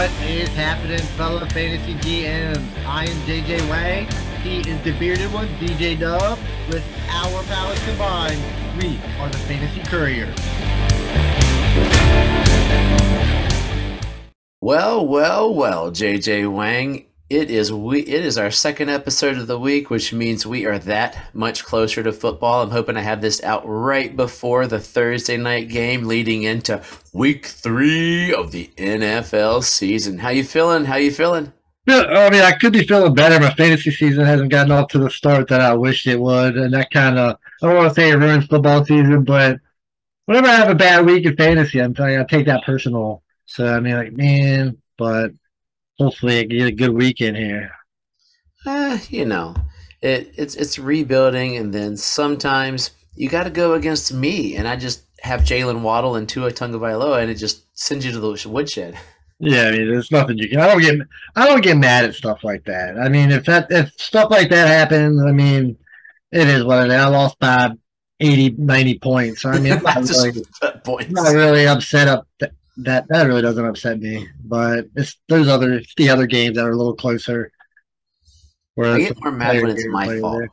What is happening, fellow fantasy GMs? I am JJ Wang. He is the bearded one, DJ Dove. With our powers combined, we are the Fantasy Courier. Well, well, well, JJ Wang. It is we. It is our second episode of the week, which means we are that much closer to football. I'm hoping to have this out right before the Thursday night game, leading into Week Three of the NFL season. How you feeling? How you feeling? Yeah, I mean, I could be feeling better. My fantasy season hasn't gotten off to the start that I wished it would, and that kind of I don't want to say it ruins football season, but whenever I have a bad week in fantasy, I'm telling you, I take that personal. So I mean, like, man, but hopefully I get a good weekend here. Uh, you know, it, it's it's rebuilding, and then sometimes you got to go against me, and I just have Jaylen Waddle and Tua Tagovailoa, and it just sends you to the woodshed. Yeah, I mean, there's nothing you can. I don't get. I don't get mad at stuff like that. I mean, if that if stuff like that happens, I mean, it is what it is. I lost by 80, 90 points. I mean, I'm not, really, points. not really upset up that that really doesn't upset me. But it's those other it's the other games that are a little closer. Where I get more mad when it's my fault. There.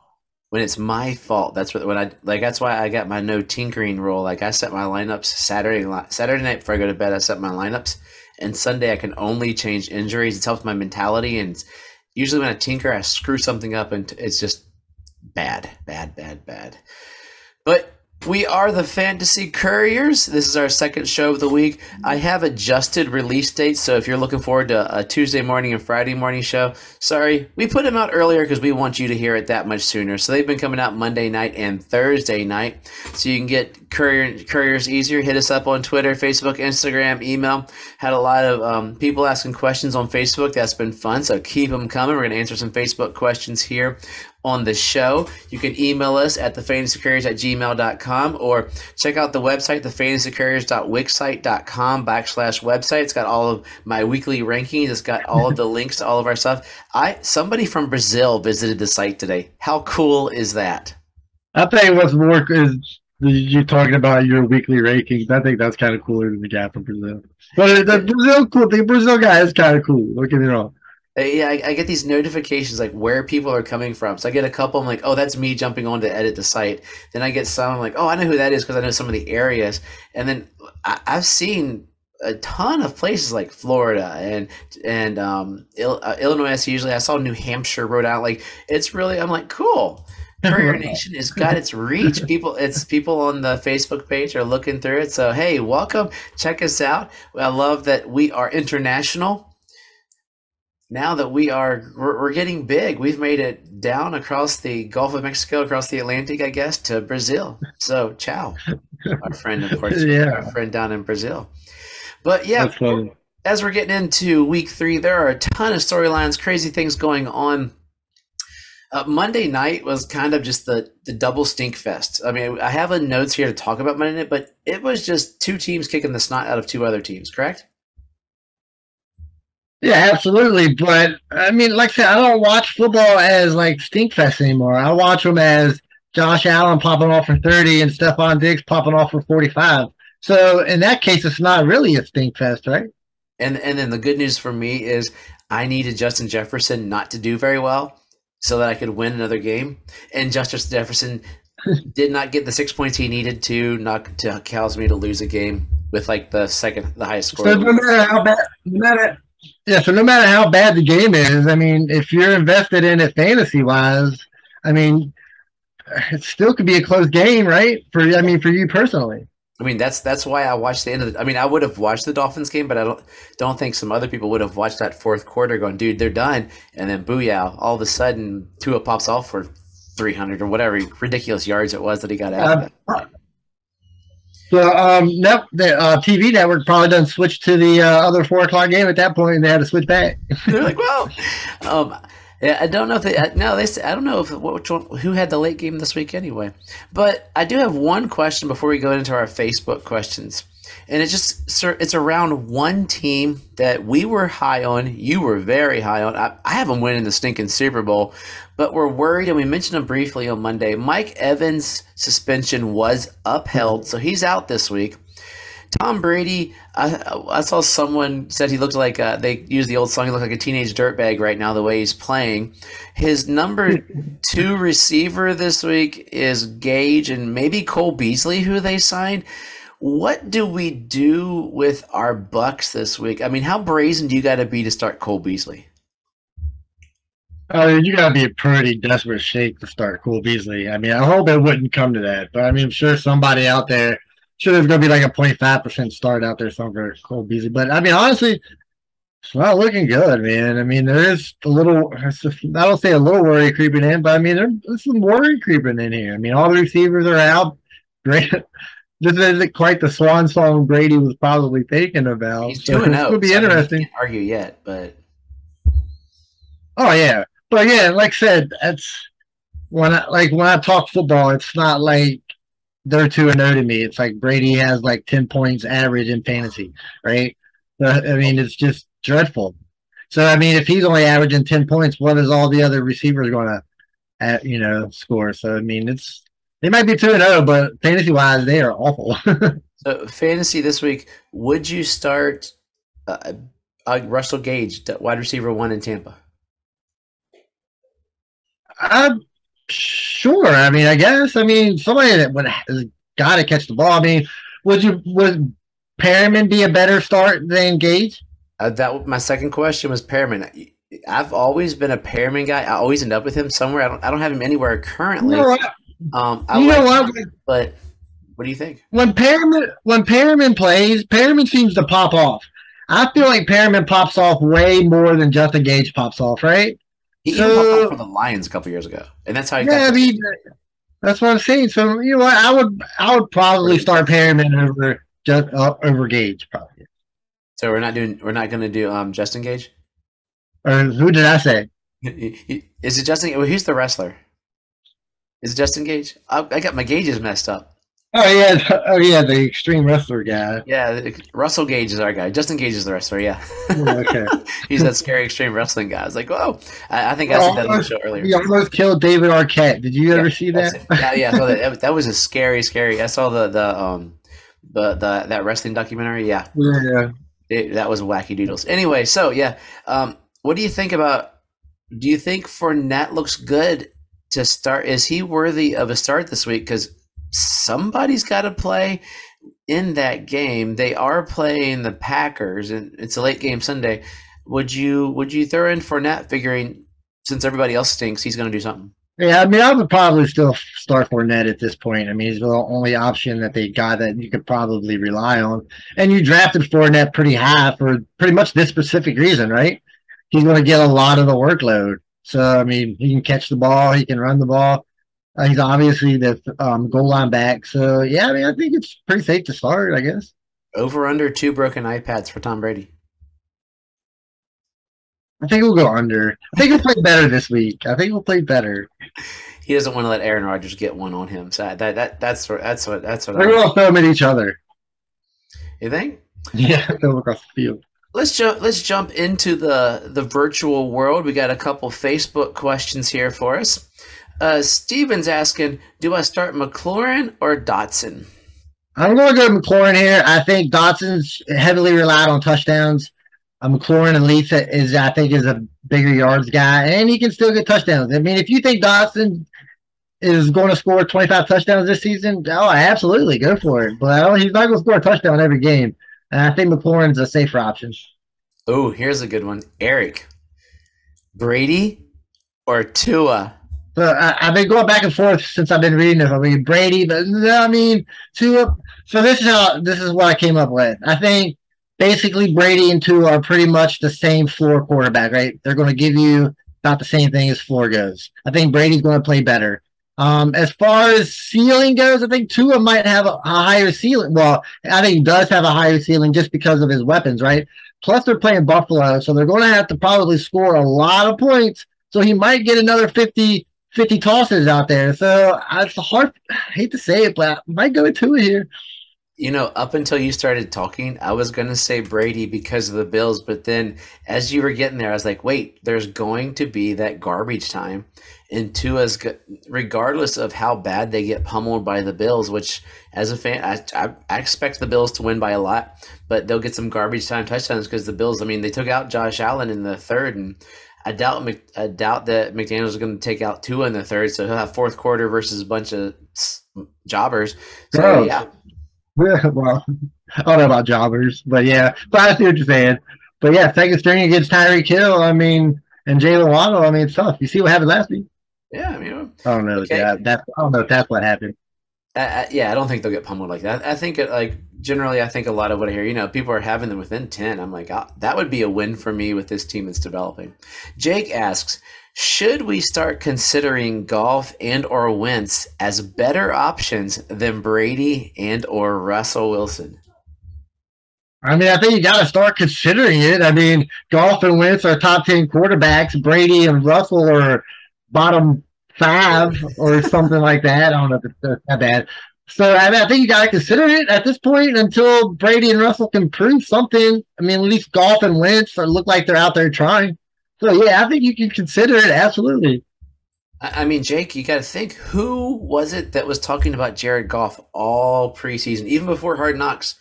When it's my fault, that's what when I like. That's why I got my no tinkering rule. Like I set my lineups Saturday Saturday night before I go to bed. I set my lineups, and Sunday I can only change injuries. It helps my mentality, and usually when I tinker, I screw something up, and it's just bad, bad, bad, bad. But we are the Fantasy Couriers. This is our second show of the week. I have adjusted release dates, so if you're looking forward to a Tuesday morning and Friday morning show, sorry, we put them out earlier because we want you to hear it that much sooner. So they've been coming out Monday night and Thursday night, so you can get courier, couriers easier. Hit us up on Twitter, Facebook, Instagram, email. Had a lot of um, people asking questions on Facebook. That's been fun, so keep them coming. We're going to answer some Facebook questions here on the show. You can email us at thefantasycouriers at gmail.com or check out the website, thefantasycouriers.wixsite.com backslash website. It's got all of my weekly rankings. It's got all of the links to all of our stuff. I Somebody from Brazil visited the site today. How cool is that? I think what's more is you talking about your weekly rankings. I think that's kind of cooler than the guy from Brazil. But the Brazil cool, the Brazil guy is kind of cool. Don't get me wrong. Uh, yeah, I, I, get these notifications like where people are coming from. So I get a couple. I'm like, oh, that's me jumping on to edit the site. Then I get some. I'm like, oh, I know who that is because I know some of the areas. And then I, have seen a ton of places like Florida and and um, Il, uh, Illinois. Usually, I saw New Hampshire, Rhode Island. Like it's really. I'm like, cool. Courier Nation has got its reach. People, it's people on the Facebook page are looking through it. So hey, welcome. Check us out. I love that we are international now that we are we're, we're, getting big we've made it down across the gulf of mexico across the atlantic i guess to brazil so ciao our friend of course yeah our friend down in brazil but yeah as we're getting into week three there are a ton of storylines crazy things going on uh, Monday night was kind of just the the double stink fest. I mean, I have a notes here to talk about Monday night, but it was just two teams kicking the snot out of two other teams. Correct? Yeah, absolutely. But I mean, like I said, I don't watch football as like stinkfest anymore. I watch them as Josh Allen popping off for 30 and Stefon Diggs popping off for 45. So in that case, it's not really a stinkfest, right? And and then the good news for me is I needed Justin Jefferson not to do very well so that I could win another game. And Justin Jefferson did not get the six points he needed to knock to cause me to lose a game with like the second the highest score. So no matter how bad no matter yeah, so no matter how bad the game is, I mean, if you're invested in it fantasy wise, I mean, it still could be a close game, right? For I mean, for you personally. I mean, that's that's why I watched the end of the. I mean, I would have watched the Dolphins game, but I don't don't think some other people would have watched that fourth quarter, going, "Dude, they're done," and then booyah! All of a sudden, Tua pops off for three hundred or whatever ridiculous yards it was that he got out. Uh, so um, the uh, TV network probably doesn't to the uh, other four o'clock game at that and They had to switch back. They're like, well, um, I don't know if they no they I don't know if which one who had the late game this week anyway. But I do have one question before we go into our Facebook questions and it's just sir, it's around one team that we were high on. You were very high on. I, I have them winning the stinking Super Bowl, but we're worried, and we mentioned them briefly on Monday. Mike Evans' suspension was upheld, so he's out this week. Tom Brady, I, I saw someone said he looked like uh, they used the old song. He looked like a teenage dirtbag right now. The way he's playing, his number two receiver this week is Gage and maybe Cole Beasley, who they signed. What do we do with our Bucs this week? I mean, how brazen do you got to be to start Cole Beasley? Oh, you gotta be a pretty desperate shape to start Cole Beasley. I mean, I hope it wouldn't come to that, but I mean, I'm sure somebody out there, sure there's gonna be like a 0.5 percent start out there somewhere for Cole Beasley. But I mean, honestly, it's not looking good, man. I mean, there is a little, I don't say a little worry creeping in, but I mean, there's some worry creeping in here. I mean, all the receivers are out. Great. This isn't quite the swan song Brady was probably thinking about. He's so 2 0. It'll be so interesting. Can't argue yet, but. Oh, yeah but yeah, like I said, that's when I like when I talk football, it's not like they're two and zero to me. It's like Brady has like ten points average in fantasy, right? I mean, it's just dreadful. So I mean, if he's only averaging ten points, what is all the other receivers going to, uh, you know, score? So I mean, it's they might be two and zero, oh, but fantasy wise, they are awful. so fantasy this week, would you start uh, uh, Russell Gage, wide receiver one in Tampa? I'm sure. I mean, I guess. I mean, somebody that would got to catch the ball. I mean, would you would Perriman be a better start than Gage? Uh, that my second question was Perriman. I've always been a Perriman guy. I always end up with him somewhere. I don't. I don't have him anywhere currently. Know what? Um, I you like know what? Him, but what do you think? When Perriman when Perriman plays, Perriman seems to pop off. I feel like Perriman pops off way more than Justin Gage pops off, right? He so, even popped up for the Lions a couple years ago, and that's how he yeah, got. I mean, that's what I'm saying. So you know what? I would I would probably start Perriman over just uh, over Gage probably. So we're not doing we're not going to do um Justin Gage. Or who did I say? Is it Justin? Well, who's the wrestler? Is Justin Gage? I, I got my gauges messed up. Oh yeah, oh yeah, the extreme wrestler guy. Yeah, Russell Gage is our guy. Justin Gage is the wrestler. Yeah. okay. He's that scary extreme wrestling guy. I was like, whoa. I, I think I said that on the show earlier. He almost killed David Arquette. Did you yeah, ever see that? Yeah, yeah. that, that was a scary, scary. I saw the the um the the that wrestling documentary. Yeah. Yeah. It, that was wacky doodles. Anyway, so yeah, um, what do you think about? Do you think Fournette looks good to start? Is he worthy of a start this week? Because somebody's got to play in that game. They are playing the Packers, and it's a late game Sunday. Would you would you throw in Fournette, figuring since everybody else stinks, he's going to do something? Yeah, I mean, I would probably still start Fournette at this point. I mean, he's the only option that they got that you could probably rely on. And you drafted Fournette pretty high for pretty much this specific reason, right? He's going to get a lot of the workload. So, I mean, he can catch the ball, he can run the ball. Uh, he's obviously the um, goal line back. So yeah, I mean, I think it's pretty safe to start. I guess. Over under two broken iPads for Tom Brady. I think we'll go under. I think he'll play better this week. I think he'll play better. He doesn't want to let Aaron Rodgers get one on him. So that that that's what that's what that's what. They're all film at each other. You think? Yeah, film across the field. Let's jump. Let's jump into the the virtual world. We got a couple Facebook questions here for us. Uh, Steven's asking, do I start McLaurin or Dotson? I'm going to go McLaurin here. I think Dotson's heavily relied on touchdowns. Uh, McLaurin at least is, I think, is a bigger yards guy, and he can still get touchdowns. I mean, if you think Dotson is going to score 25 touchdowns this season, oh, absolutely, go for it. But he's not going to score a touchdown every game. And I think McLaurin's a safer option. Oh, here's a good one. Eric, Brady or Tua? But I, have been going back and forth since I've been reading this. I mean, Brady, but I mean, Tua. So this is how this is what I came up with. I think basically Brady and Tua are pretty much the same floor quarterback, right? They're going to give you about the same thing as floor goes. I think Brady's going to play better. Um, as far as ceiling goes, I think Tua might have a, a higher ceiling. Well, I think he does have a higher ceiling just because of his weapons, right? Plus, they're playing Buffalo, so they're going to have to probably score a lot of points. So he might get another 50, 50 tosses out there. So it's hard. I hate to say it, but I might go into it here. You know, up until you started talking, I was going to say Brady because of the Bills, but then as you were getting there, I was like, wait, there's going to be that garbage time. And Tua's, regardless of how bad they get pummeled by the Bills, which as a fan, I, I, I expect the Bills to win by a lot, but they'll get some garbage time touchdowns because the Bills, I mean, they took out Josh Allen in the third, and I doubt I doubt that McDaniel's is going to take out Tua in the third, so he'll have fourth quarter versus a bunch of jobbers. So, oh. yeah. well, I don't know about jobbers, but yeah, but I see what you're saying. But yeah, second string against Tyreek Hill. I mean, and Jaylen Waddle. I mean, it's tough. You see what happened last week? Yeah, I mean, I don't know. Okay. Yeah, that's I don't know if that's what happened. Yeah, I don't think they'll get pummeled like that. I think it, like generally, I think a lot of what I hear, you know, people are having them within ten. I'm like, oh, that would be a win for me with this team that's developing. Jake asks, should we start considering Goff and or Wentz as better options than Brady and or Russell Wilson? I mean, I think you got to start considering it. I mean, Goff and Wentz are top ten quarterbacks. Brady and Russell are bottom five or something like that. I don't know if it's that bad. So I, mean, I think you got to consider it at this point until Brady and Russell can prove something. I mean, at least Goff and Wentz look like they're out there trying. So yeah, I think you can consider it absolutely. I mean, Jake, you got to think who was it that was talking about Jared Goff all preseason, even before Hard Knocks?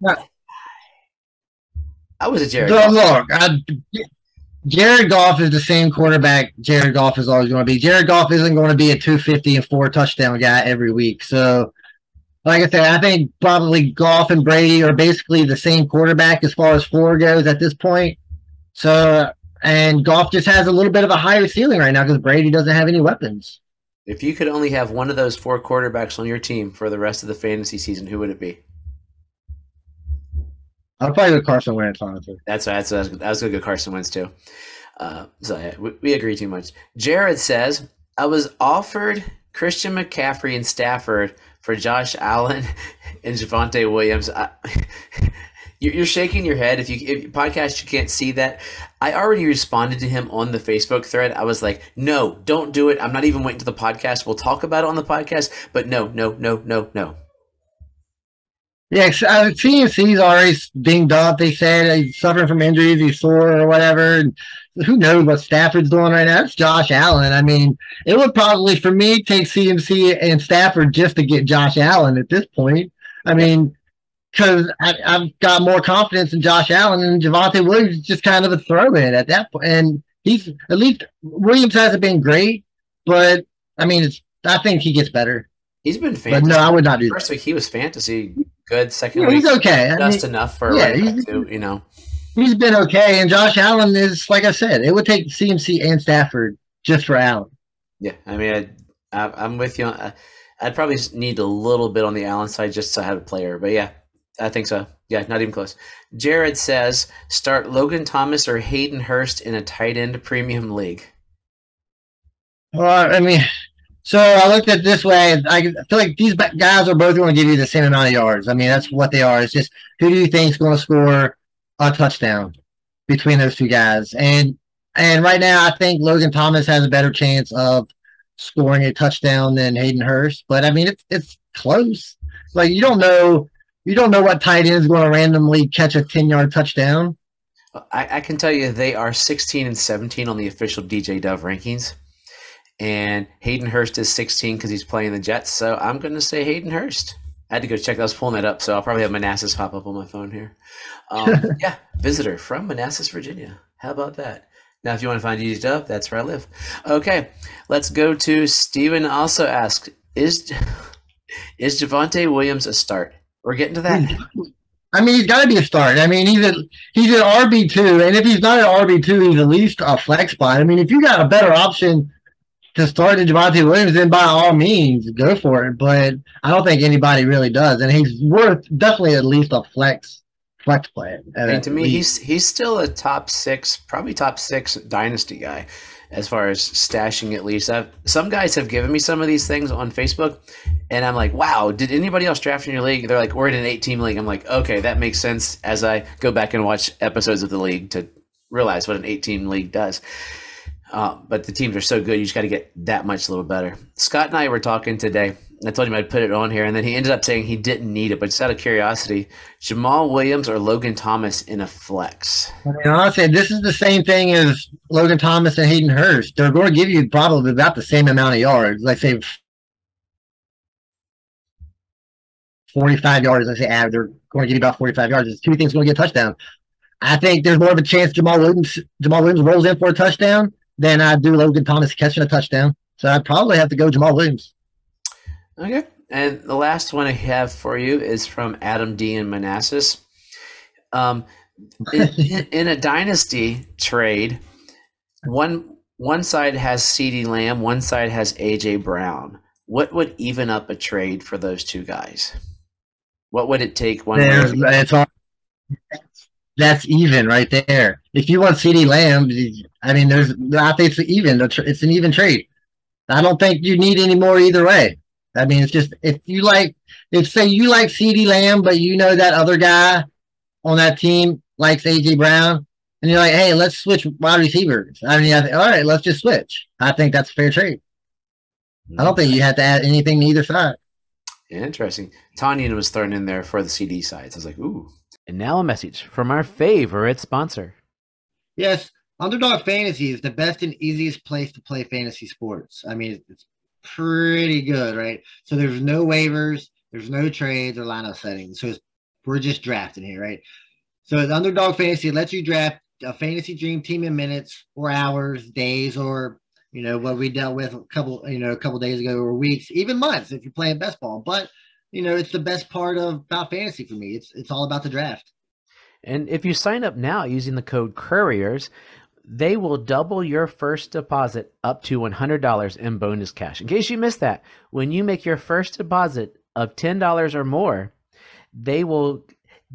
Yeah. I was a Jared. So, look, I, Jared Goff is the same quarterback Jared Goff is always going to be. Jared Goff isn't going to be a 250 and four touchdown guy every week. So, like I said, I think probably Goff and Brady are basically the same quarterback as far as floor goes at this point. So, and Goff just has a little bit of a higher ceiling right now because Brady doesn't have any weapons. If you could only have one of those four quarterbacks on your team for the rest of the fantasy season, who would it be? I'll probably go Carson Wentz, honestly. That's right. that's that's, going to good Carson Wentz too. Uh, so yeah, we, we agree too much. Jared says I was offered Christian McCaffrey and Stafford for Josh Allen and Javonte Williams. I, you're shaking your head. If you if podcast, you can't see that. I already responded to him on the Facebook thread. I was like, "No, don't do it. I'm not even waiting to the podcast. We'll talk about it on the podcast." But no, no, no, no, no. Yeah, uh, CMC's already dinged up. They said he's suffering from injuries, he's sore or whatever. And who knows what Stafford's doing right now? It's Josh Allen. I mean, it would probably, for me, take CMC and Stafford just to get Josh Allen at this point. I mean, because I've got more confidence in Josh Allen and Javonte Williams is just kind of a throw in at that point. And he's at least Williams hasn't been great, but I mean, it's I think he gets better. He's been fantasy. But no, I would not do First that. week he was fantasy good. Second yeah, week he's okay. Just I mean, enough for yeah, like to, you know. He's been okay, and Josh Allen is like I said, it would take CMC and Stafford just for Allen. Yeah, I mean, I, am with you. I, uh, I'd probably need a little bit on the Allen side just to have a player, but yeah, I think so. Yeah, not even close. Jared says start Logan Thomas or Hayden Hurst in a tight end premium league. Well, I mean, so I looked at this way. I feel like these guys are both going to give you the same amount of yards. I mean, that's what they are. It's just who do you think is going to score a touchdown between those two guys? And and right now, I think Logan Thomas has a better chance of scoring a touchdown than Hayden Hurst. But I mean, it's it's close. Like you don't know you don't know what tight end is going to randomly catch a 10 yard touchdown. I, I, can tell you they are 16 and 17 on the official DJ Dove rankings. And Hayden Hurst is 16 because he's playing the Jets. So I'm going to say Hayden Hurst. I had to go check. I was pulling that up. So I'll probably have Manassas pop up on my phone here. Um, yeah, visitor from Manassas, Virginia. How about that? Now, if you want to find DJ Dove, that's where I live. Okay, let's go to Steven also asked, is, is Javonte Williams a start? We're getting to that. I mean, he's got to be a start. I mean, he's a he's an RB two, and if he's not an RB two, he's at least a flex spot. I mean, if you got a better option to start in Javonte Williams, then by all means, go for it. But I don't think anybody really does, and he's worth definitely at least a flex flex play. And to me, least. he's he's still a top six, probably top six dynasty guy as far as stashing at least. I've, some guys have given me some of these things on Facebook, and I'm like, wow, did anybody else draft in your league? They're like, we're in an eight team league. I'm like, okay, that makes sense as I go back and watch episodes of the league to realize what an eight team league does. Uh, but the teams are so good, you just got to get that much a little better. Scott and I were talking today I told him I'd put it on here, and then he ended up saying he didn't need it. But just out of curiosity, Jamaal Williams or Logan Thomas in a flex? Honestly, this is the same thing as Logan Thomas and Hayden Hurst. They're going to give you probably about the same amount of yards. Like say 45 yards. I say average. They're going to give you about 45 yards. There's two things going to get a touchdown. I think there's more of a chance Jamal Williams Jamaal Williams rolls in for a touchdown than I do Logan Thomas catching a touchdown. So I'd probably have to go Jamaal Williams. Okay. And the last one I have for you is from Adam D in Manassas. Um, in, in, a dynasty trade, one one side has CeeDee Lamb, one side has AJ Brown. What would even up a trade for those two guys? What would it take? One it's all, that's even right there. If you want CeeDee Lamb, I mean, there's I think it's even. It's an even trade. I don't think you need any more either way. I mean, it's just if you like, if say you like CeeDee Lamb, but you know that other guy on that team likes AJ Brown, and you're like, hey, let's switch wide receivers. I mean, I think, all right, let's just switch. I think that's a fair trade. I don't think you have to add anything to either side. Interesting. Tanyan was thrown in there for the CeeDee sides. I was like, ooh. And now a message from our favorite sponsor. Yes, Underdog Fantasy is the best and easiest place to play fantasy sports. I mean, it's pretty good, right? So there's no waivers, there's no trades or lineup settings. So we're just drafting here, right? So Underdog Fantasy lets you draft a fantasy dream team in minutes or hours, days, or you know what we dealt with a couple, you know, a couple days ago or weeks, even months if you're playing best ball. But you know, it's the best part of about fantasy for me. It's it's all about the draft. And if you sign up now using the code Couriers, they will double your first deposit up to $100 in bonus cash. In case you missed that, when you make your first deposit of $10 or more, they will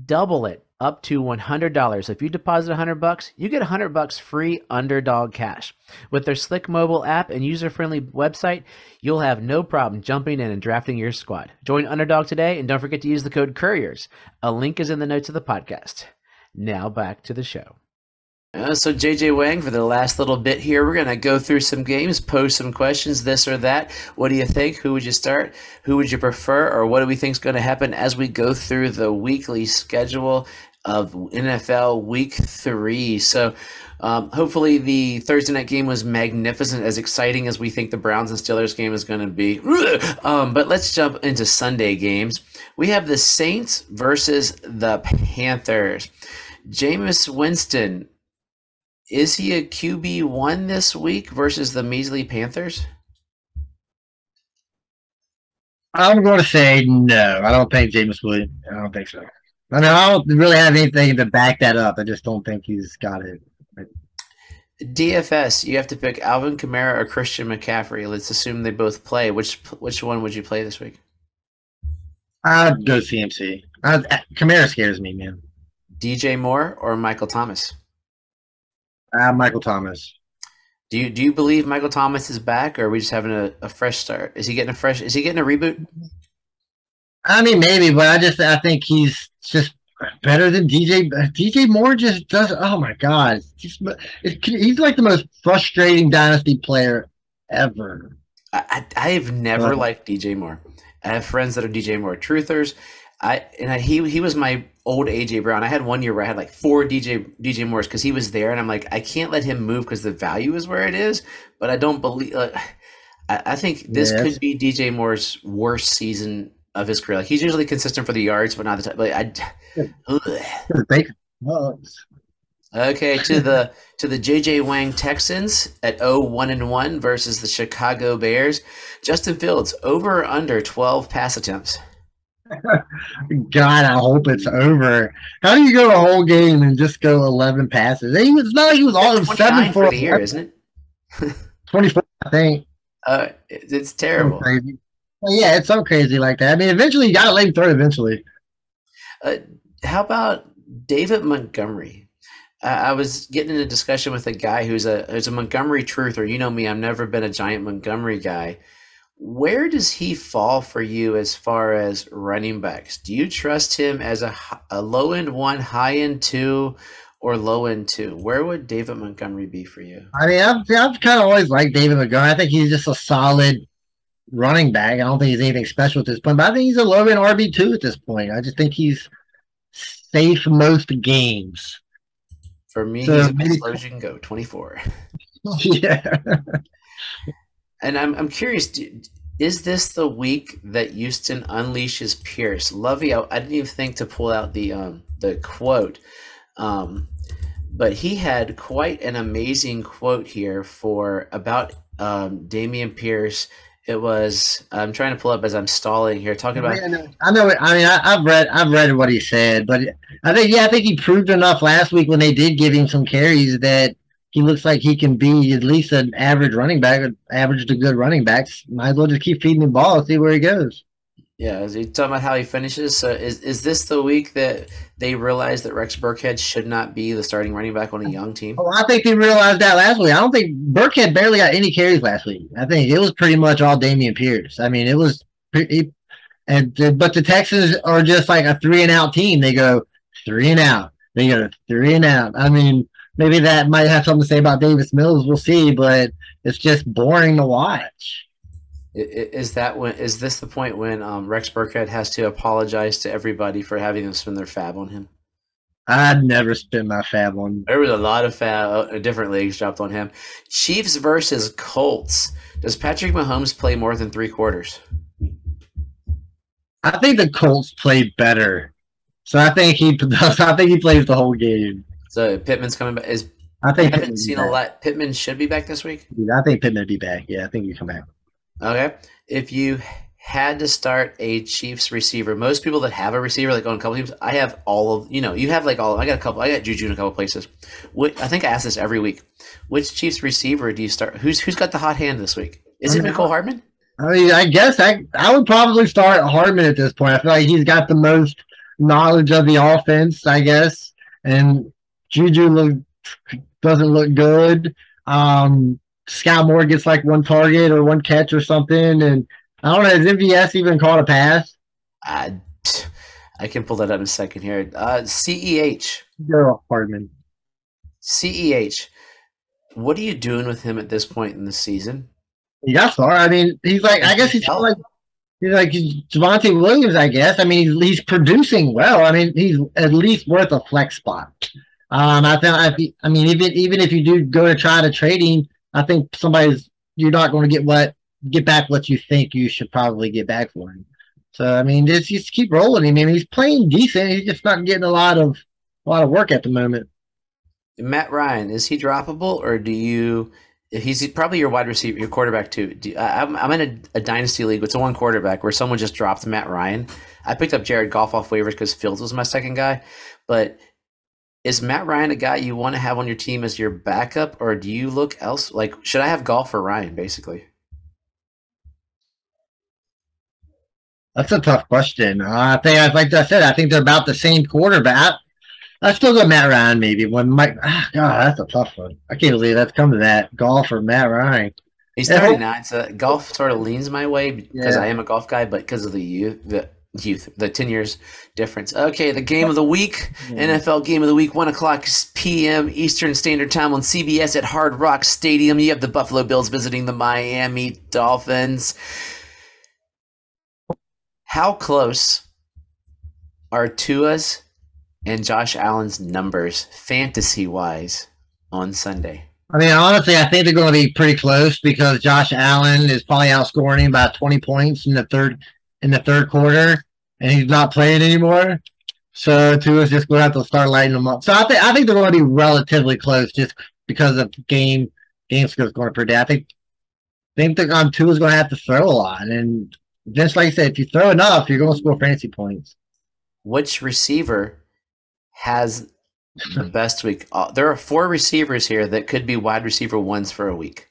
double it up to $100. If you deposit 100 bucks, you get 100 bucks free underdog cash. With their slick mobile app and user-friendly website, you'll have no problem jumping in and drafting your squad. Join Underdog today and don't forget to use the code Couriers. A link is in the notes of the podcast. Now back to the show. Uh, so JJ Wang, for the last little bit here, we're gonna go through some games, pose some questions, this or that. What do you think? Who would you start? Who would you prefer? Or what do we think is going to happen as we go through the weekly schedule of NFL Week Three? So. Um, hopefully, the Thursday night game was magnificent, as exciting as we think the Browns and Steelers game is going to be. Um, but let's jump into Sunday games. We have the Saints versus the Panthers. Jameis Winston is he a QB one this week versus the measly Panthers? I'm going to say no. I don't think James Williams. I don't think so. I mean, I don't really have anything to back that up. I just don't think he's got it. DFS, you have to pick Alvin Kamara or Christian McCaffrey. Let's assume they both play. Which which one would you play this week? I'd go CMC. I, Kamara scares me, man. DJ Moore or Michael Thomas? Uh, Michael Thomas. Do you do you believe Michael Thomas is back, or are we just having a, a fresh start? Is he getting a fresh? Is he getting a reboot? I mean, maybe, but I just I think he's just better than DJ. DJ Moore just does. Oh my god, he's, he's like the most frustrating dynasty player ever. I, I have never liked DJ Moore. I have friends that are DJ Moore truthers. I and I, he he was my old AJ Brown. I had one year where I had like four DJ DJ Moores because he was there, and I'm like, I can't let him move because the value is where it is. But I don't believe. Uh, I, I, think this yes. could be DJ Moore's worst season of his career. Like he's usually consistent for the yards, but not the time. Like I. Okay, to the to the JJ Wang Texans at 0-1 and 1 versus the Chicago Bears. Justin Fields over or under 12 pass attempts. God, I hope it's over. How do you go a whole game and just go eleven passes? He was not. He was all seven for the year, isn't it? Twenty four, I think. Uh, it's terrible. crazy. Well, yeah, it's so crazy like that. I mean, eventually you got to let him throw. Eventually. Uh, how about David Montgomery? Uh, I was getting in a discussion with a guy who's a who's a Montgomery truther. You know me; I've never been a giant Montgomery guy. Where does he fall for you as far as running backs? Do you trust him as a, a low end one, high end two, or low end two? Where would David Montgomery be for you? I mean, I've, I've kind of always liked David Montgomery. I think he's just a solid running back. I don't think he's anything special at this point, but I think he's a low end RB two at this point. I just think he's safe most games. For me, So he's as maybe- low as you can go, 24. yeah. And I'm, I'm curious, is this the week that Houston unleashes Pierce? Lovie, I, I didn't even think to pull out the um, the quote, um, but he had quite an amazing quote here for about um, Dameon Pierce. It was I'm trying to pull up as I'm stalling here, talking about I know. I know. I mean, I, I've read. I've read what he said, but I think, yeah, I think he proved enough last week when they did give him some carries that he looks like he can be at least an average running back, average to good running backs. Might as well just keep feeding the ball, see where he goes. Yeah, he talking about how he finishes? So is is this the week that they realized that Rex Burkhead should not be the starting running back on a young team? Well, I think they realized that last week. I don't think Burkhead barely got any carries last week. I think it was pretty much all Dameon Pierce. I mean, it was pretty. And but the Texans are just like a three and out team. They go three and out. They go three and out. I mean, maybe that might have something to say about Davis Mills. We'll see, but it's just boring to watch. Is that when is this the point when um, Rex Burkhead has to apologize to everybody for having them spend their fab on him? I'd never spend my fab on. There was a lot of fab, uh, different leagues dropped on him. Chiefs versus Colts. Does Patrick Mahomes play more than three quarters? I think the Colts play better, so I think he does. I think he plays the whole game. So Pittman's coming back. Is I think I haven't seen a lot. Pittman should be back this week. I think Pittman will be back. Yeah, I think he come back. Okay. If you had to start a Chiefs receiver, most people that have a receiver, like on a couple teams, I have all of you know, you have like all I got a couple I got Juju in a couple places. What I think I ask this every week. Which Chiefs receiver do you start who's who's got the hot hand this week? Is it Mecole Hardman? I mean, I guess I I would probably start Hardman at this point. I feel like he's got the most knowledge of the offense, I guess. And Juju look doesn't look good. Um, Scott Moore gets like one target or one catch or something, and I don't know. Has MVS even caught a pass? I I can pull that up in a second here. Uh CEH. Go Hardman. CEH. What are you doing with him at this point in the season? Got far. I mean, he's like I guess he's like he's like Javonte Williams. I guess. I mean, he's, he's producing well. I mean, he's at least worth a flex spot. Um, I think. I, I mean, even even if you do go to try to trade him, I think somebody's you're not going to get what get back what you think you should probably get back for him. So I mean, just just keep rolling him. I mean, he's playing decent. He's just not getting a lot of a lot of work at the moment. Matt Ryan, is he droppable or do you? He's probably your wide receiver, your quarterback too. Do I'm, I'm in a, a dynasty league. A one quarterback where someone just dropped Matt Ryan. I picked up Jared Goff off waivers because Fields was my second guy. But is Matt Ryan a guy you want to have on your team as your backup, or do you look else? Like, should I have Goff or Ryan? Basically, That's a tough question. Uh, I think, like I said, I think they're about the same quarterback. I, still go Matt Ryan maybe. When Mike, ah, God, that's a tough one. I can't believe that's come to that. Goff or Matt Ryan. he's Yeah, 39. So Goff sort of leans my way because Yeah. I am a Goff guy, but because of the youth, the youth, the 10 years difference. Okay, the game of the week. NFL game of the week, 1 o'clock p.m. Eastern Standard Time on CBS at Hard Rock Stadium. You have the Buffalo Bills visiting the Miami Dolphins. How close are Tua's and Josh Allen's numbers fantasy wise on Sunday? I mean, honestly, I think they're going to be pretty close because Josh Allen is probably outscoring him by 20 points in the third in the third quarter, and he's not playing anymore. So Tua's just going to have to start lighting them up. So I think I think they're going to be relatively close just because of game game score is going to predict. I think I think that um, Tua's going to have to throw a lot, and just like I said, if you throw enough, you're going to score fantasy points. Which receiver has the best week? Uh, there are four receivers here that could be wide receiver ones for a week.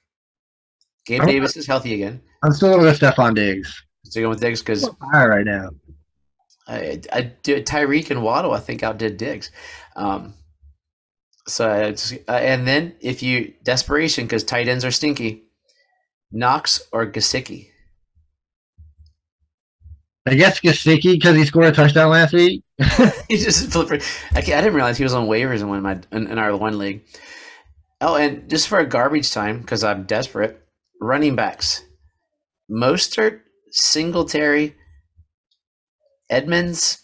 Gabe Davis is healthy again. I'm still going to go Stefon Diggs. So going with Diggs because All right, now. I, I did Tyreek and Waddle. I think outdid Diggs. Um, so just, uh, and then if you desperation because tight ends are stinky, Knox or Gesicki. I guess Gesicki because he scored a touchdown last week. he just flipped. I, I didn't realize he was on waivers in one of my in, in our one league. Oh, and just for a garbage time because I'm desperate. Running backs. Mostert, Singletary, Edmonds.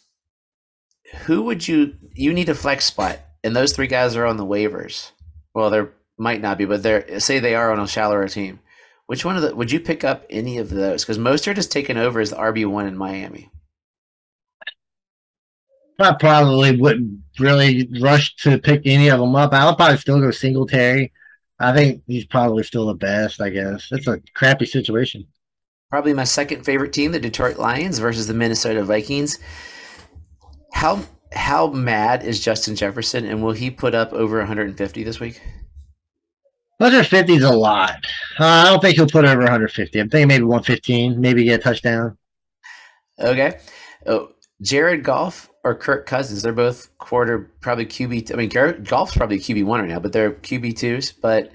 Who would you you need a flex spot? And those three guys are on the waivers. Well, there might not be, but they're say they are on a shallower team. Which one of the would you pick up any of those? Because Mostert has taken over as the RB one in Miami. I probably wouldn't really rush to pick any of them up. I'll probably still go Singletary. I think he's probably still the best. I guess it's a crappy situation. Probably my second favorite team, the Detroit Lions versus the Minnesota Vikings. How how mad is Justin Jefferson, and will he put up over 150 this week? 150 is a lot. Uh, I don't think he'll put over 150. I'm thinking maybe 115, maybe get a touchdown. Okay. Oh, Jared Goff or Kirk Cousins? They're both quarter, probably QB. I mean, Goff's probably QB one right now, but they're QB twos. But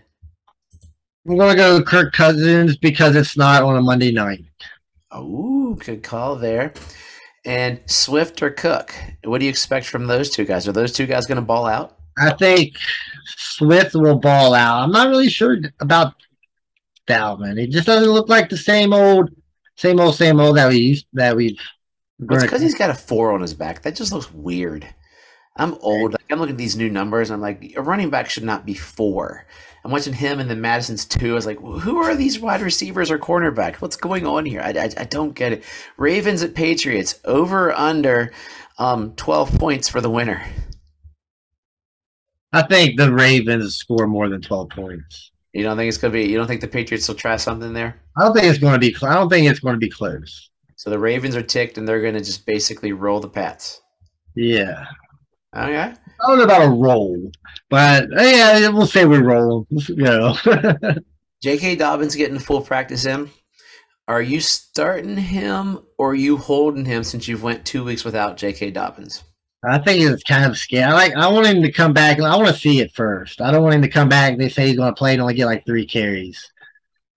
I'm going to go Kirk Cousins because it's not on a Monday night. oh, good call there. And Swift or Cook? What do you expect from those two guys? Are those two guys going to ball out? I think Swift will ball out. I'm not really sure about Dalvin. He just doesn't look like the same old, same old, same old that we used that we've. It's because he's got a four on his back. That just looks weird. I'm old. Like, I'm looking at these new numbers. I'm like, a running back should not be four. I'm watching him and then Madison's two. I was like, who are these wide receivers or cornerbacks? What's going on here? I, I, I don't get it. Ravens at Patriots over under um, 12 points for the winner. I think the Ravens score more than 12 points. You don't think it's gonna be? You don't think the Patriots will try something there? I don't think it's going to be. I don't think it's going to be close. So the Ravens are ticked, and they're gonna just basically roll the Pats. Yeah. Okay. I don't know about a roll, but uh, yeah, we'll say we roll. You know. J.K. Dobbins getting full practice in. Are you starting him or are you holding him since you've went two weeks without J.K. Dobbins? I think it's kind of scary. I like. I want him to come back. I want to see it first. I don't want him to come back. They say he's going to play and only get like three carries.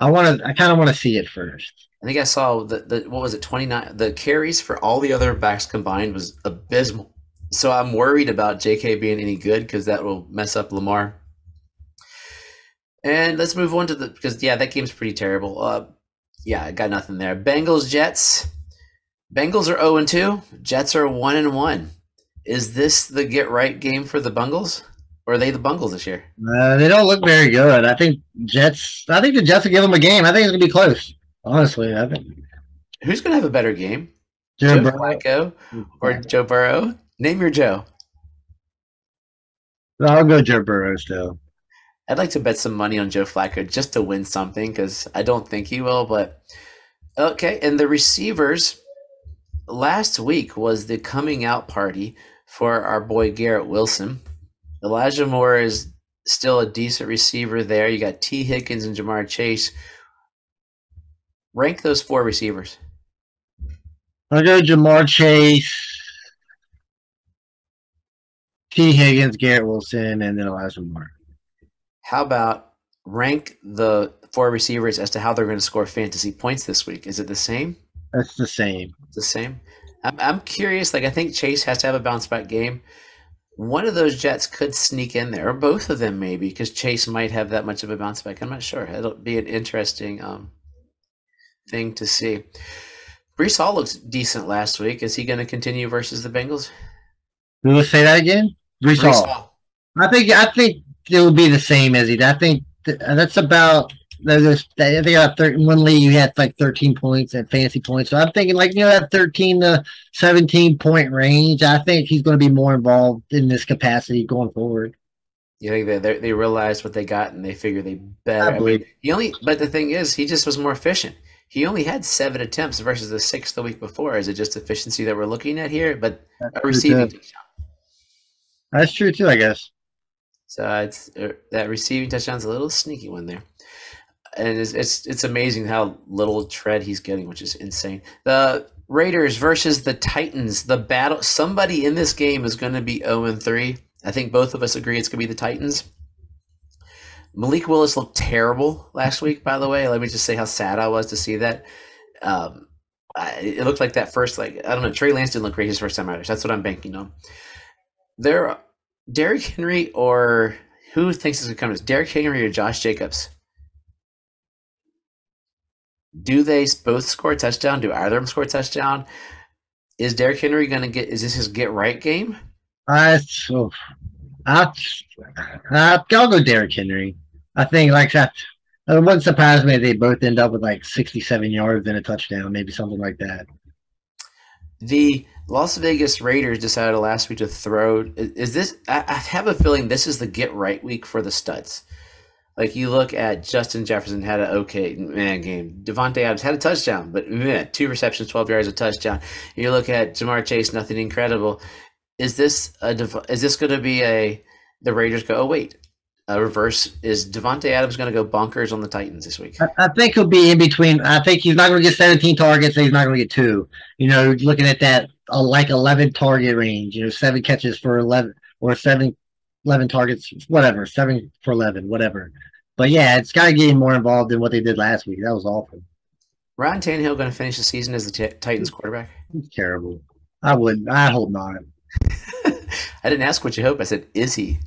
I want to. I kind of want to see it first. I think I saw the, the what was it twenty nine. The carries for all the other backs combined was abysmal. So I'm worried about J.K. being any good because that will mess up Lamar. And let's move on to the because yeah, that game's pretty terrible. Uh, yeah, I got nothing there. Bengals Jets. Bengals are zero and two. Jets are one and one. Is this the get right game for the Bungles? Or are they the Bungles this year? Uh, they don't look very good. I think Jets. I think the Jets will give them a game. I think it's going to be close. Honestly, I think. Who's going to have a better game? Joe Joe Burrow- Flacco or Joe Burrow? Name your Joe. I'll go Joe Burrow Joe. I'd like to bet some money on Joe Flacco just to win something because I don't think he will. But okay, and the receivers last week was the coming out party for our boy Garrett Wilson. Elijah Moore is still a decent receiver there. You got Tee Higgins and Ja'Marr Chase. Rank those four receivers. I'll go Ja'Marr Chase, Tee Higgins, Garrett Wilson, and then Elijah Moore. How about rank the four receivers as to how they're going to score fantasy points this week? Is it the same? That's the same. It's the same. I'm, I'm curious. Like, I think Chase has to have a bounce back game. One of those Jets could sneak in there, or both of them maybe, because Chase might have that much of a bounce back. I'm not sure. It'll be an interesting um, thing to see. Breece Hall looks decent last week. Is he going to continue versus the Bengals? We will say that again. Breece Breece Hall. Hall. I think. I think it will be the same as he. I think th- that's about. There's, I think I thir- in one league you had like 13 points and fantasy points. So I'm thinking like you know that 13 to 17 point range. I think he's going to be more involved in this capacity going forward. You think they they they realized what they got and they figure they better. I I mean, believe. he only, but the thing is, he just was more efficient. He only had seven attempts versus the six the week before. Is it just efficiency that we're looking at here? But a receiving touchdown. That's true too, I guess. So it's uh, that receiving touchdown's a little sneaky one there, and it's, it's it's amazing how little tread he's getting, which is insane. The Raiders versus the Titans. The battle. Somebody in this game is going to be zero and three. I think both of us agree it's going to be the Titans. Malik Willis looked terrible last week. By the way, let me just say how sad I was to see that. Um, I, it looked like that first, like I don't know. Trey Lance didn't look great his first time out. That's what I'm banking on. There, Derrick Henry or who thinks it's gonna come? Is Derrick Henry or Josh Jacobs? Do they both score a touchdown? Do either of them score a touchdown? Is Derrick Henry going to get? Is this his get right game? I so I I'll go Derrick Henry. I think like that. It wouldn't surprise me if they both end up with like 67 yards and a touchdown, maybe something like that. The Las Vegas Raiders decided last week to throw. Is this? I have a feeling this is the get right week for the studs. Like you look at Justin Jefferson had an okay man game. Davante Adams had a touchdown, but man, two receptions, twelve yards, a touchdown. You look at Ja'Marr Chase, nothing incredible. Is this a? Is this going to be a? The Raiders go. Oh wait, a reverse is Davante Adams going to go bonkers on the Titans this week? I, I, think he'll be in between. I think he's not going to get 17 targets. he's not going to get two. You know, looking at that uh, like 11 target range. You know, seven catches for 11 or seven, 11 targets, whatever, seven for 11, whatever. But yeah, it's got to get more involved than what they did last week. That was awful. Ryan Tannehill going to finish the season as the t- Titans quarterback? He's terrible. I wouldn't. I hope not. I didn't ask what you hope. I said, is he?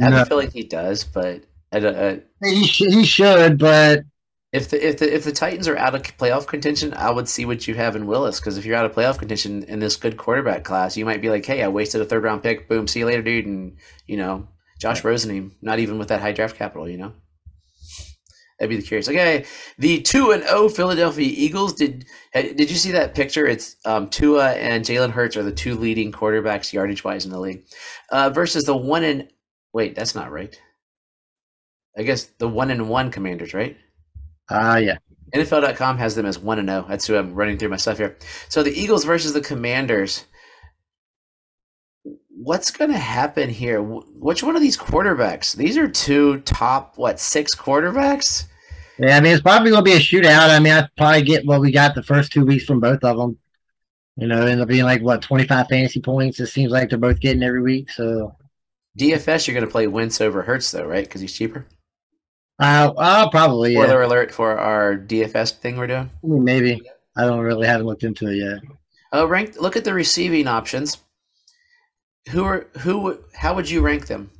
I no. Don't feel like he does, but I, uh, he should, he should. But if the if the if the Titans are out of playoff contention, I would see what you have in Willis. Because if you're out of playoff contention in this good quarterback class, you might be like, "Hey, I wasted a third round pick. Boom, see you later, dude." And you know, Josh Rosen, not even with that high draft capital, you know. I'd be the curious. Okay, the two and O oh Philadelphia Eagles. Did did you see that picture? It's um, Tua and Jalen Hurts are the two leading quarterbacks yardage wise in the league, uh, versus the one and wait, that's not right. I guess the one and one Commanders, right? Ah, uh, yeah. NFL.com has them as one and zero. Oh. That's who I'm running through my stuff here. So the Eagles versus the Commanders. What's going to happen here? Which one of these quarterbacks? These are two top what six quarterbacks? Yeah, I mean it's probably going to be a shootout. I mean I probably get what we got the first two weeks from both of them. You know, end up being like what twenty five fantasy points. It seems like they're both getting every week. So DFS, you're going to play Wentz over Hurts, though, right? Because he's cheaper. Uh, uh probably. Yeah. Spoiler alert for our DFS thing we're doing. Maybe I don't really haven't looked into it yet. Oh, rank. Look at the receiving options. Who are who? How would you rank them?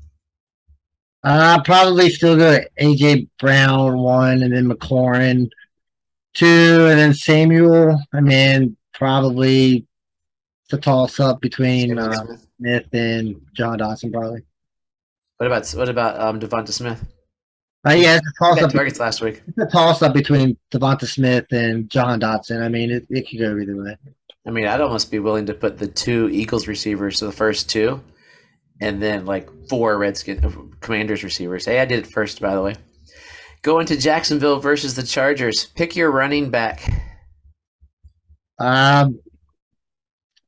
Uh, probably still go AJ Brown one, and then McLaurin two, and then Samuel. I mean, probably the toss up between uh, Smith. And Jahan Dotson, probably. What about what about um, Devonta Smith? Uh, yeah, it's a toss up. Targets last week. It's a toss up between Devonta Smith and Jahan Dotson. I mean, it, it could go either way. I mean, I'd almost be willing to put the two Eagles receivers, so the first two, and then like four Redskin uh, Commanders receivers. Hey, I did it first, by the way. Going to Jacksonville versus the Chargers. Pick your running back. Um,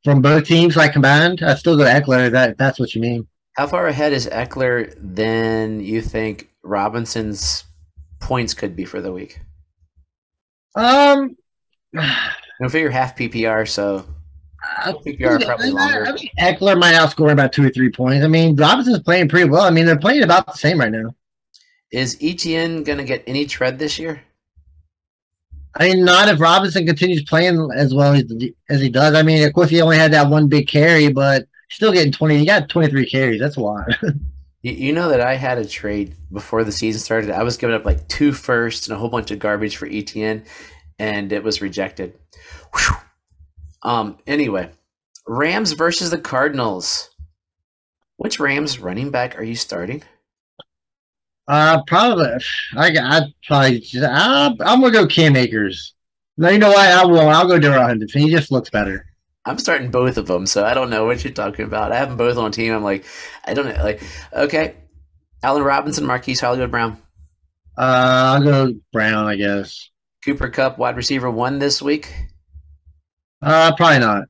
from both teams, like combined, I still go Ekeler. That that's what you mean. How far ahead is Ekeler than you think Robinson's points could be for the week? Um, I figure half PPR, so PPR probably longer. I mean, Ekeler might outscore about two or three points. I mean, Robinson's playing pretty well. I mean, they're playing about the same right now. Is ETN going to get any tread this year? I mean, not if Robinson continues playing as well as, as he does. I mean, of course, he only had that one big carry, but still getting 20. He got 23 carries. That's a lot. you, you know that I had a trade before the season started. I was giving up like two firsts and a whole bunch of garbage for ETN, and it was rejected. Whew. Um. Anyway, Rams versus the Cardinals. Which Rams running back are you starting? Uh, probably. I I probably. Just, I, I'm gonna go Cam Akers. No, you know what? I will. I'll go Darrell Henderson. He just looks better. I'm starting both of them, so I don't know what you're talking about. I have them both on team. I'm like, I don't know. Like, okay, Allen Robinson, Marquise Hollywood Brown. Uh, I'll go Brown, I guess. Cooper Kupp, wide receiver one this week. Uh, probably not.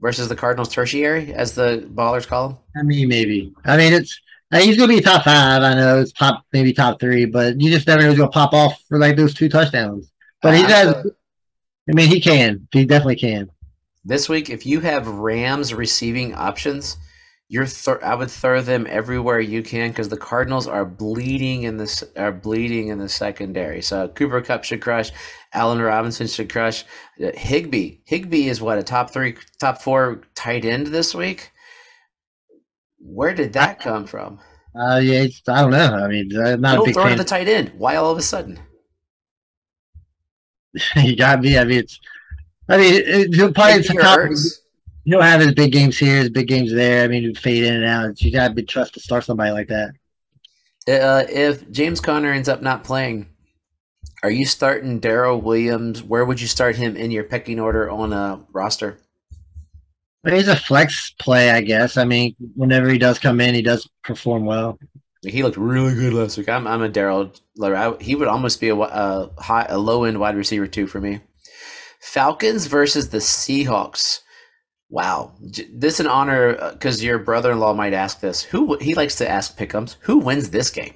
Versus the Cardinals tertiary, as the ballers call him. I mean, maybe. I mean, it's uh, he's gonna be top five. I know it's top, maybe top three, but you just never know who's gonna pop off for like those two touchdowns. But he does. I mean, he can. He definitely can. This week, if you have Rams receiving options, you're th- I would throw them everywhere you can because the Cardinals are bleeding in this are bleeding in the secondary. So Cooper Kupp should crush, Allen Robinson should crush, uh, Higbee. Higbee is what a top three, top four tight end this week. Where did that come from? Uh, yeah, I don't know. I mean, I'm not don't a big throw fan. the tight end. Why all of a sudden? you got me. I mean, it's. I mean, he'll probably top- he'll have his big games here, his big games there. I mean, he'll fade in and out. You got to be trust to start somebody like that. Uh, if James Conner ends up not playing, are you starting Darrel Williams? Where would you start him in your pecking order on a roster? But he's a flex play, I guess. I mean, whenever he does come in, he does perform well. He looked really good last week. I'm, I'm a Darrel. He would almost be a, a high, a low end wide receiver too for me. Falcons versus the Seahawks. Wow, this an honor because your brother in law might ask this. Who he likes to ask pickums. Who wins this game?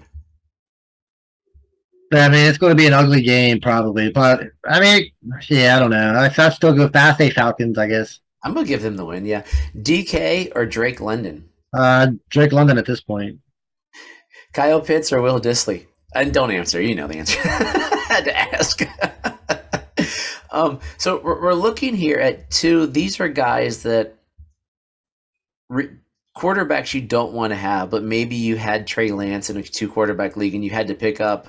I mean, it's going to be an ugly game probably. But I mean, yeah, I don't know. I, I still go fast. Say Falcons, I guess. I'm gonna give them the win. Yeah, DK or Drake London, Uh, Drake London at this point. Kyle Pitts or Will Dissly. And don't answer. You know the answer. I had to ask. um, so we're, we're looking here at two. These are guys that re- quarterbacks you don't want to have, but maybe you had Trey Lance in a two quarterback league and you had to pick up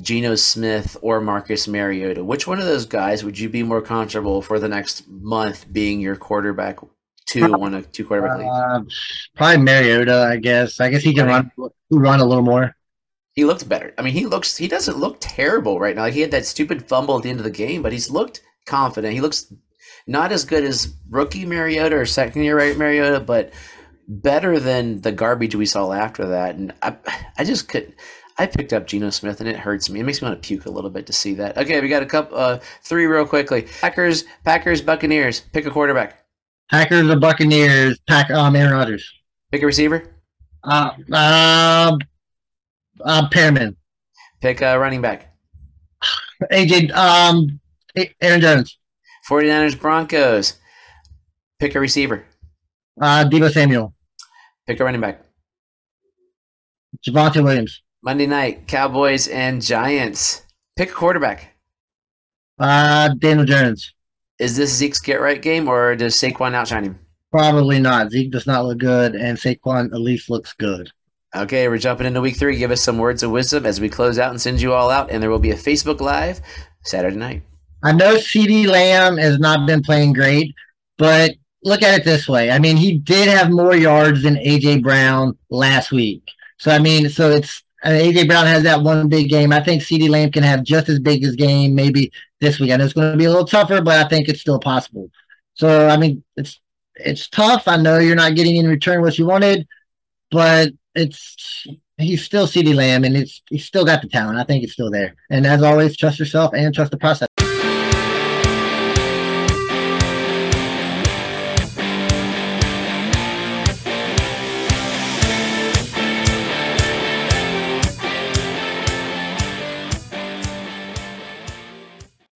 Geno Smith or Marcus Mariota. Which one of those guys would you be more comfortable for the next month being your quarterback two on a two quarterback league? Uh, probably Mariota, I guess. I guess he can run run a little more. He looked better. I mean, he looks he doesn't look terrible right now. Like he had that stupid fumble at the end of the game, but he's looked confident. He looks not as good as rookie Mariota or second year right Mariota, but better than the garbage we saw after that. And I I just could I picked up Geno Smith and it hurts me. It makes me want to puke a little bit to see that. Okay, we got a couple uh three real quickly. Packers, Packers, Buccaneers. Pick a quarterback. Packers or Buccaneers. Pack um Aaron Rodgers. Pick a receiver. Uh, uh, uh, Perriman. Pick a running back. AJ. Um, Aaron Jones. 49ers, Broncos. Pick a receiver. Uh, Deebo Samuel. Pick a running back. Javonte Williams. Monday night, Cowboys and Giants. Pick a quarterback. Uh, Daniel Jones. Is this Zeke's get right game or does Saquon outshine him? Probably not. Zeke does not look good, and Saquon at least looks good. Okay, we're jumping into week three. Give us some words of wisdom as we close out and send you all out. And there will be a Facebook Live Saturday night. I know CeeDee Lamb has not been playing great, but look at it this way. I mean, he did have more yards than AJ Brown last week. So I mean, so it's uh, AJ Brown has that one big game. I think CeeDee Lamb can have just as big as game maybe this week. I know it's going to be a little tougher, but I think it's still possible. So I mean, it's it's tough. I know you're not getting in return what you wanted, but it's he's still CeeDee Lamb, and it's he's still got the talent. I think it's still there. And as always, trust yourself and trust the process.